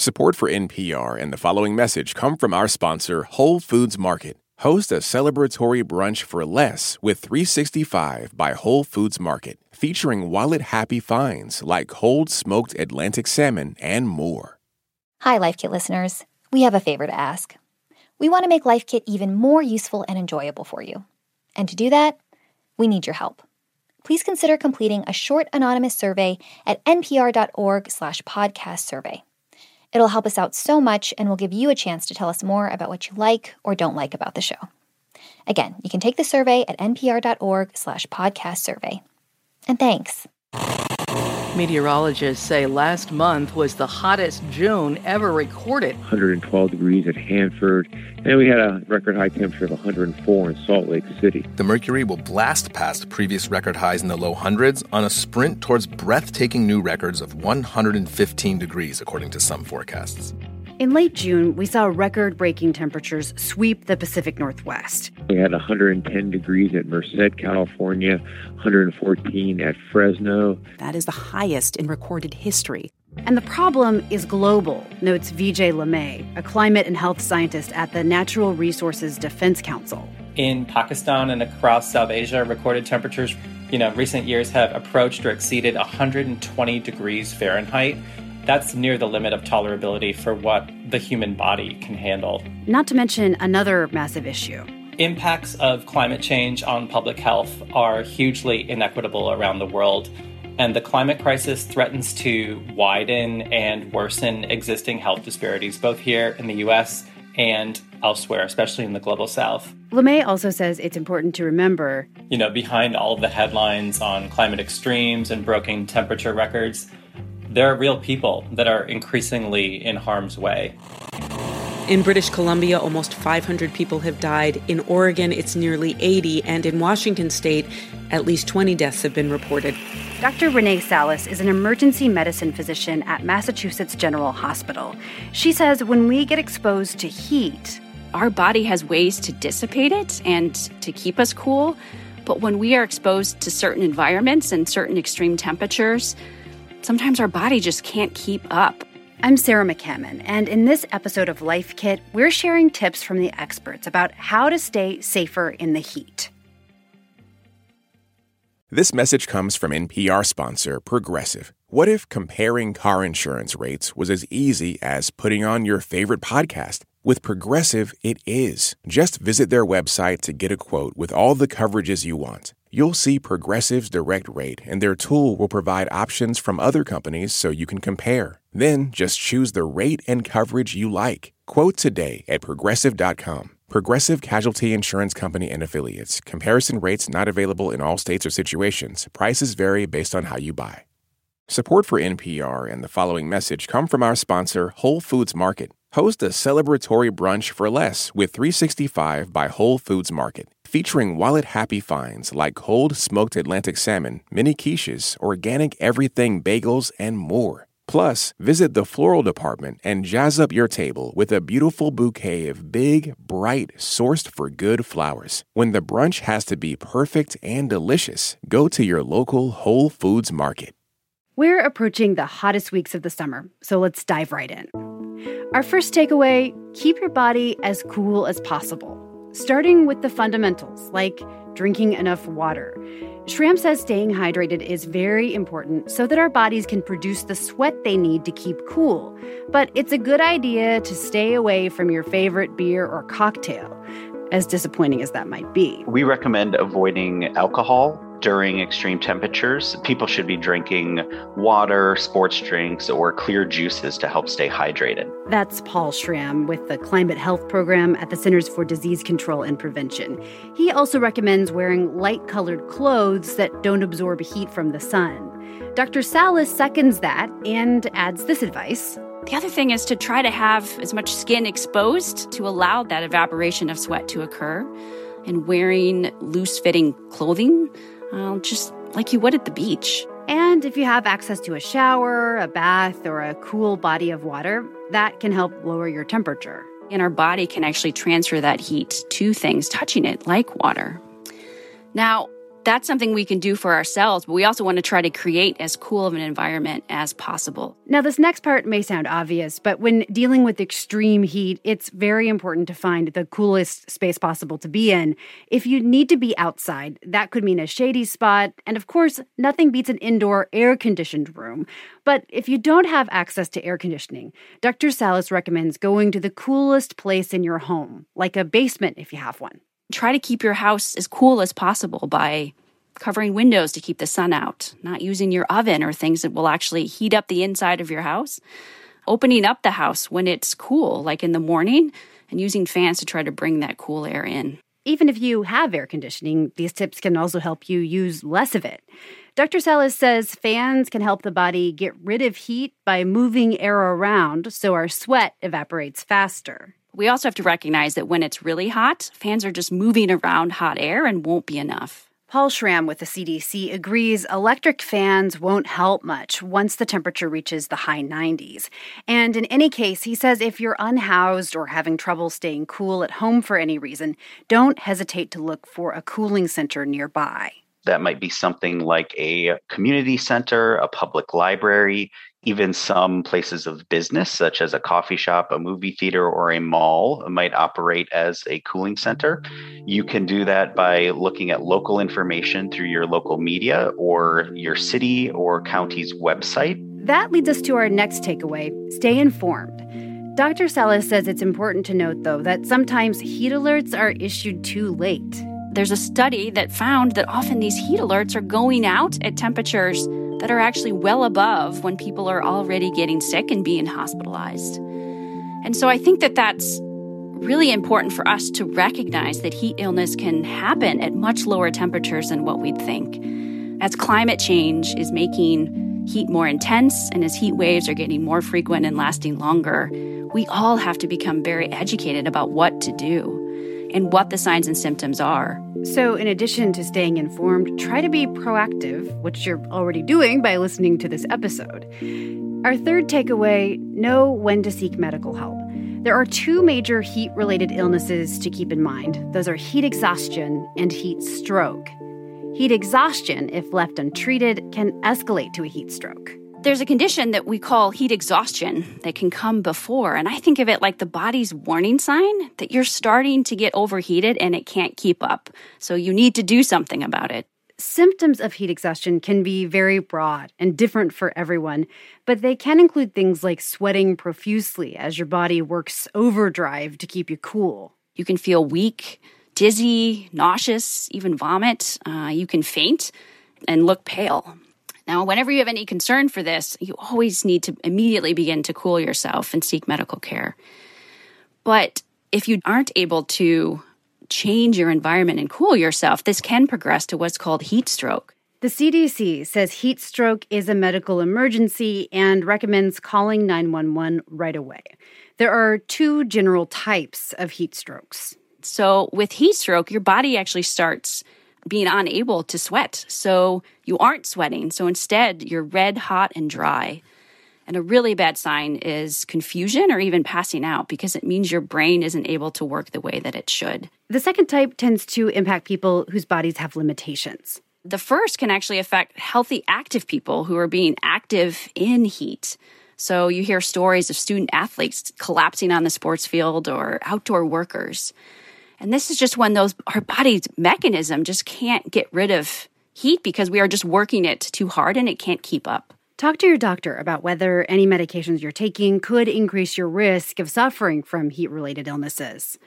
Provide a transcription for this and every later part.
Support for NPR and the following message come from our sponsor, Whole Foods Market. Host a celebratory brunch for less with 365 by Whole Foods Market, featuring wallet happy finds like cold smoked Atlantic salmon and more. Hi, Life Kit listeners. We have a favor to ask. We want to make Life Kit even more useful and enjoyable for you. And to do that, we need your help. Please consider completing a short anonymous survey at npr.org slash podcast survey. It'll help us out so much and will give you a chance to tell us more about what you like or don't like about the show. Again, you can take the survey at npr.org slash podcast survey. And thanks. Meteorologists say last month was the hottest June ever recorded. 112 degrees at Hanford, and we had a record high temperature of 104 in Salt Lake City. The mercury will blast past previous record highs in the low hundreds on a sprint towards breathtaking new records of 115 degrees, according to some forecasts. In late June, we saw record breaking temperatures sweep the Pacific Northwest. We had 110 degrees at Merced, California, 114 at Fresno. That is the highest in recorded history. And the problem is global, notes Vijay Limaye, a climate and health scientist at the Natural Resources Defense Council. In Pakistan and across South Asia, recorded temperatures, you know, recent years have approached or exceeded 120 degrees Fahrenheit that's near the limit of tolerability for what the human body can handle. Not to mention another massive issue. Impacts of climate change on public health are hugely inequitable around the world, and the climate crisis threatens to widen and worsen existing health disparities both here in the US and elsewhere, especially in the global south. Limaye also says it's important to remember you know, behind all of the headlines on climate extremes and broken temperature records, there are real people that are increasingly in harm's way. In British Columbia, almost 500 people have died. In Oregon, it's nearly 80. And in Washington state, at least 20 deaths have been reported. Dr. Renee Salas is an emergency medicine physician at Massachusetts General Hospital. She says when we get exposed to heat, our body has ways to dissipate it and to keep us cool. But when we are exposed to certain environments and certain extreme temperatures, sometimes our body just can't keep up. I'm Sarah McCammon, and in this episode of Life Kit, we're sharing tips from the experts about how to stay safer in the heat. This message comes from NPR sponsor Progressive. What if comparing car insurance rates was as easy as putting on your favorite podcast? With Progressive, it is. Just visit their website to get a quote with all the coverages you want. You'll see Progressive's direct rate, and their tool will provide options from other companies so you can compare. Then just choose the rate and coverage you like. Quote today at progressive.com. Progressive Casualty Insurance Company and Affiliates. Comparison rates not available in all states or situations. Prices vary based on how you buy. Support for NPR and the following message come from our sponsor, Whole Foods Market. Host a celebratory brunch for less with 365 by Whole Foods Market, featuring wallet happy finds like cold smoked Atlantic salmon, mini quiches, organic everything bagels, and more. Plus, visit the floral department and jazz up your table with a beautiful bouquet of big, bright, sourced for good flowers. When the brunch has to be perfect and delicious, go to your local Whole Foods Market. We're approaching the hottest weeks of the summer, so let's dive right in. Our first takeaway keep your body as cool as possible, starting with the fundamentals like drinking enough water. Schramm says staying hydrated is very important so that our bodies can produce the sweat they need to keep cool. But it's a good idea to stay away from your favorite beer or cocktail, as disappointing as that might be. We recommend avoiding alcohol during extreme temperatures, people should be drinking water, sports drinks, or clear juices to help stay hydrated. That's Paul Schramm with the Climate Health Program at the Centers for Disease Control and Prevention. He also recommends wearing light colored clothes that don't absorb heat from the sun. Dr. Salas seconds that and adds this advice. The other thing is to try to have as much skin exposed to allow that evaporation of sweat to occur. And wearing loose fitting clothing well, just like you would at the beach. And if you have access to a shower, a bath, or a cool body of water, that can help lower your temperature. And our body can actually transfer that heat to things touching it, like water. Now, that's something we can do for ourselves, but we also want to try to create as cool of an environment as possible. Now, this next part may sound obvious, but when dealing with extreme heat, it's very important to find the coolest space possible to be in. If you need to be outside, that could mean a shady spot, and of course, nothing beats an indoor air conditioned room. But if you don't have access to air conditioning, Dr. Salas recommends going to the coolest place in your home, like a basement if you have one try to keep your house as cool as possible by covering windows to keep the sun out, not using your oven or things that will actually heat up the inside of your house, opening up the house when it's cool, like in the morning, and using fans to try to bring that cool air in. Even if you have air conditioning, these tips can also help you use less of it. Dr. Salas says fans can help the body get rid of heat by moving air around so our sweat evaporates faster. We also have to recognize that when it's really hot, fans are just moving around hot air and won't be enough. Paul Schramm with the CDC agrees electric fans won't help much once the temperature reaches the high 90s. And in any case, he says if you're unhoused or having trouble staying cool at home for any reason, don't hesitate to look for a cooling center nearby. That might be something like a community center, a public library, even some places of business, such as a coffee shop, a movie theater, or a mall, might operate as a cooling center. You can do that by looking at local information through your local media or your city or county's website. That leads us to our next takeaway stay informed. Dr. Salas says it's important to note, though, that sometimes heat alerts are issued too late. There's a study that found that often these heat alerts are going out at temperatures that are actually well above when people are already getting sick and being hospitalized. And so I think that that's really important for us to recognize that heat illness can happen at much lower temperatures than what we'd think. As climate change is making heat more intense and as heat waves are getting more frequent and lasting longer, we all have to become very educated about what to do and what the signs and symptoms are. So, in addition to staying informed, try to be proactive, which you're already doing by listening to this episode. Our third takeaway know when to seek medical help. There are two major heat related illnesses to keep in mind those are heat exhaustion and heat stroke. Heat exhaustion, if left untreated, can escalate to a heat stroke there's a condition that we call heat exhaustion that can come before. And I think of it like the body's warning sign that you're starting to get overheated and it can't keep up. So you need to do something about it. Symptoms of heat exhaustion can be very broad and different for everyone, but they can include things like sweating profusely as your body works overdrive to keep you cool. You can feel weak, dizzy, nauseous, even vomit. Uh, you can faint and look pale. Now, whenever you have any concern for this, you always need to immediately begin to cool yourself and seek medical care. But if you aren't able to change your environment and cool yourself, this can progress to what's called heat stroke. The CDC says heat stroke is a medical emergency and recommends calling 911 right away. There are two general types of heat strokes. So, with heat stroke, your body actually starts being unable to sweat. So you aren't sweating. So instead, you're red, hot, and dry. And a really bad sign is confusion or even passing out because it means your brain isn't able to work the way that it should. The second type tends to impact people whose bodies have limitations. The first can actually affect healthy, active people who are being active in heat. So you hear stories of student athletes collapsing on the sports field or outdoor workers. And this is just when those our body's mechanism just can't get rid of heat because we are just working it too hard and it can't keep up. Talk to your doctor about whether any medications you're taking could increase your risk of suffering from heat related illnesses.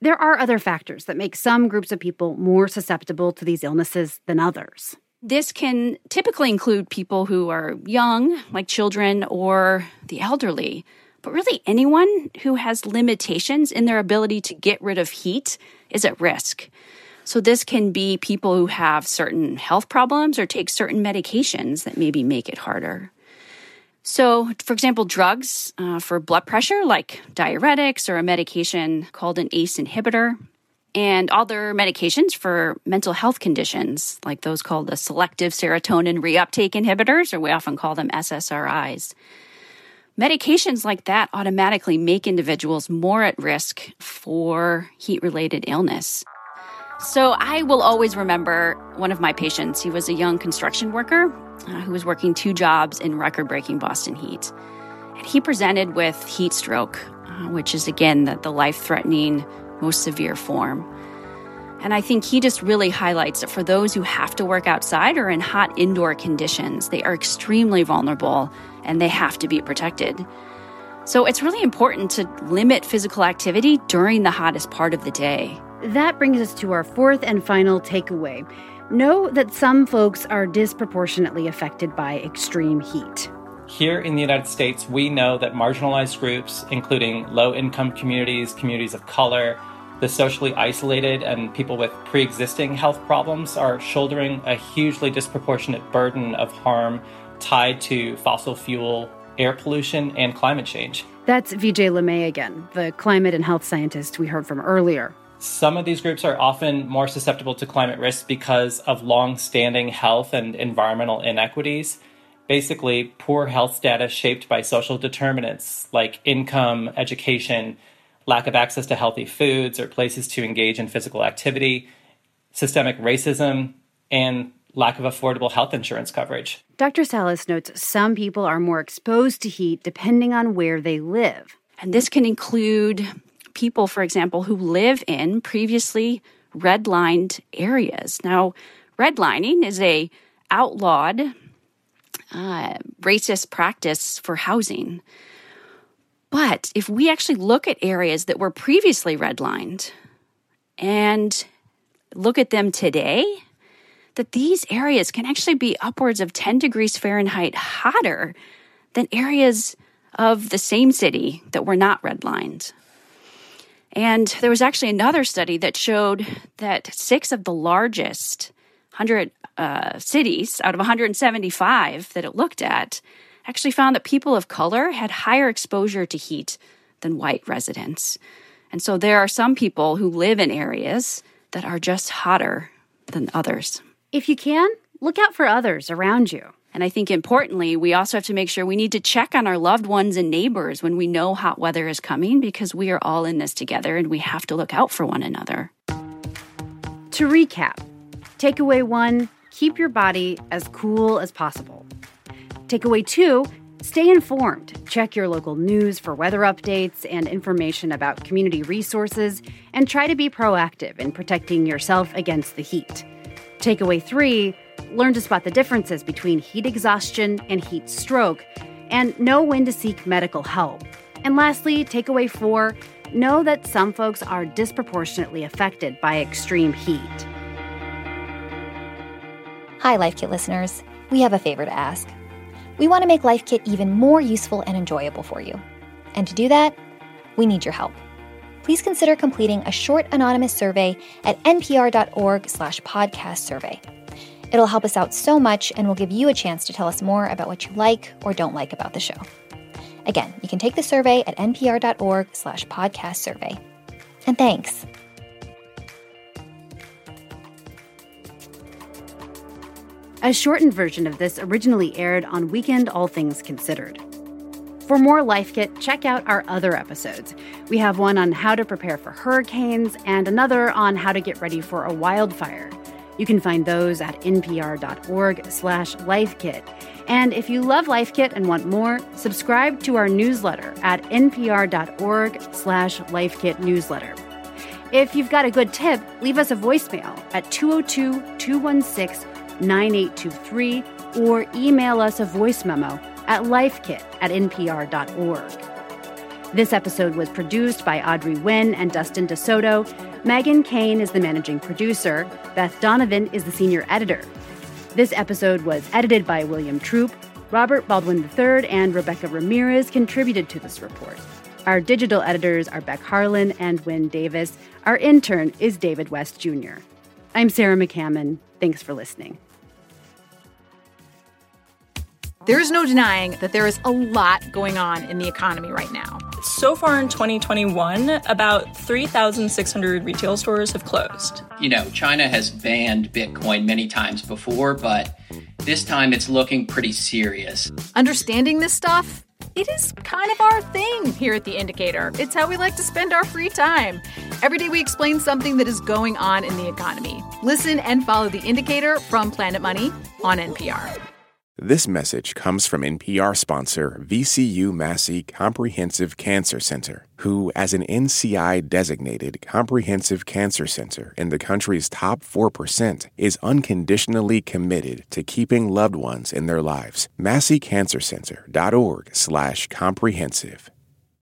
There are other factors that make some groups of people more susceptible to these illnesses than others. This can typically include people who are young, like children, or the elderly. But really, anyone who has limitations in their ability to get rid of heat is at risk. So, this can be people who have certain health problems or take certain medications that maybe make it harder. So, for example, drugs uh, for blood pressure, like diuretics or a medication called an ACE inhibitor, and other medications for mental health conditions, like those called the selective serotonin reuptake inhibitors, or we often call them SSRIs. Medications like that automatically make individuals more at risk for heat related illness. So I will always remember one of my patients. He was a young construction worker uh, who was working two jobs in record breaking Boston heat. And he presented with heat stroke, uh, which is again the, the life threatening, most severe form. And I think he just really highlights that for those who have to work outside or in hot indoor conditions, they are extremely vulnerable and they have to be protected. So it's really important to limit physical activity during the hottest part of the day. That brings us to our fourth and final takeaway. Know that some folks are disproportionately affected by extreme heat. Here in the United States, we know that marginalized groups, including low income communities, communities of color, the socially isolated, and people with pre existing health problems, are shouldering a hugely disproportionate burden of harm tied to fossil fuel, air pollution, and climate change. That's Vijay Limaye again, the climate and health scientist we heard from earlier. Some of these groups are often more susceptible to climate risk because of long standing health and environmental inequities. Basically, poor health status shaped by social determinants like income, education, lack of access to healthy foods or places to engage in physical activity, systemic racism, and lack of affordable health insurance coverage. Dr. Salas notes some people are more exposed to heat depending on where they live. And this can include people, for example, who live in previously redlined areas. Now, redlining is a outlawed uh, racist practice for housing. But if we actually look at areas that were previously redlined and look at them today, that these areas can actually be upwards of 10 degrees Fahrenheit hotter than areas of the same city that were not redlined. And there was actually another study that showed that six of the largest 100 uh, cities out of 175 that it looked at actually found that people of color had higher exposure to heat than white residents. And so there are some people who live in areas that are just hotter than others. If you can, look out for others around you. And I think importantly, we also have to make sure we need to check on our loved ones and neighbors when we know hot weather is coming because we are all in this together and we have to look out for one another. To recap, takeaway one keep your body as cool as possible. Takeaway two stay informed. Check your local news for weather updates and information about community resources, and try to be proactive in protecting yourself against the heat. Takeaway three learn to spot the differences between heat exhaustion and heat stroke, and know when to seek medical help. And lastly, takeaway four know that some folks are disproportionately affected by extreme heat. Hi, Life Kit listeners. We have a favor to ask. We want to make Life Kit even more useful and enjoyable for you. And to do that, we need your help. Please consider completing a short anonymous survey at npr.org slash podcast survey. It'll help us out so much and will give you a chance to tell us more about what you like or don't like about the show. Again, you can take the survey at npr.org slash podcast survey. And thanks. A shortened version of this originally aired on Weekend All Things Considered. For more Life Kit, check out our other episodes. We have one on how to prepare for hurricanes and another on how to get ready for a wildfire. You can find those at npr.org slash lifekit. And if you love Life Kit and want more, subscribe to our newsletter at npr.org slash lifekit newsletter. If you've got a good tip, leave us a voicemail at 202 216 9823 or email us a voice memo at lifekit at npr.org. This episode was produced by Audrey Nguyen and Dustin DeSoto. Meghan Keane is the managing producer. Beth Donovan is the senior editor. This episode was edited by William Troop. Robert Baldwin III and Rebecca Ramirez contributed to this report. Our digital editors are Beck Harlan and Wynne Davis. Our intern is David West Jr. I'm Sarah McCammon. Thanks for listening. There is no denying that there is a lot going on in the economy right now. So far in 2021, about 3,600 retail stores have closed. You know, China has banned Bitcoin many times before, but this time it's looking pretty serious. Understanding this stuff, it is kind of our thing here at The Indicator. It's how we like to spend our free time. Every day we explain something that is going on in the economy. Listen and follow the indicator from Planet Money on NPR. This message comes from NPR sponsor VCU Massey Comprehensive Cancer Center, who, as an NCI designated comprehensive cancer center in the country's top 4%, is unconditionally committed to keeping loved ones in their lives. MasseyCancerCenter.org slash comprehensive.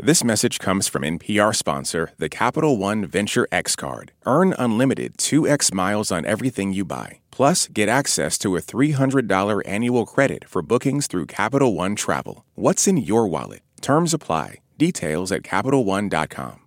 This message comes from NPR sponsor, the Capital One Venture X Card. Earn unlimited 2x miles on everything you buy. Plus, get access to a $300 annual credit for bookings through Capital One Travel. What's in your wallet? Terms apply. Details at CapitalOne.com.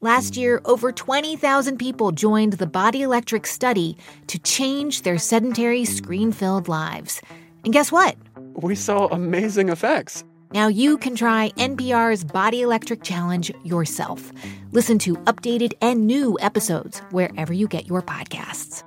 Last year, over 20,000 people joined the Body Electric study to change their sedentary, screen filled lives. And guess what? We saw amazing effects. Now you can try NPR's Body Electric Challenge yourself. Listen to updated and new episodes wherever you get your podcasts.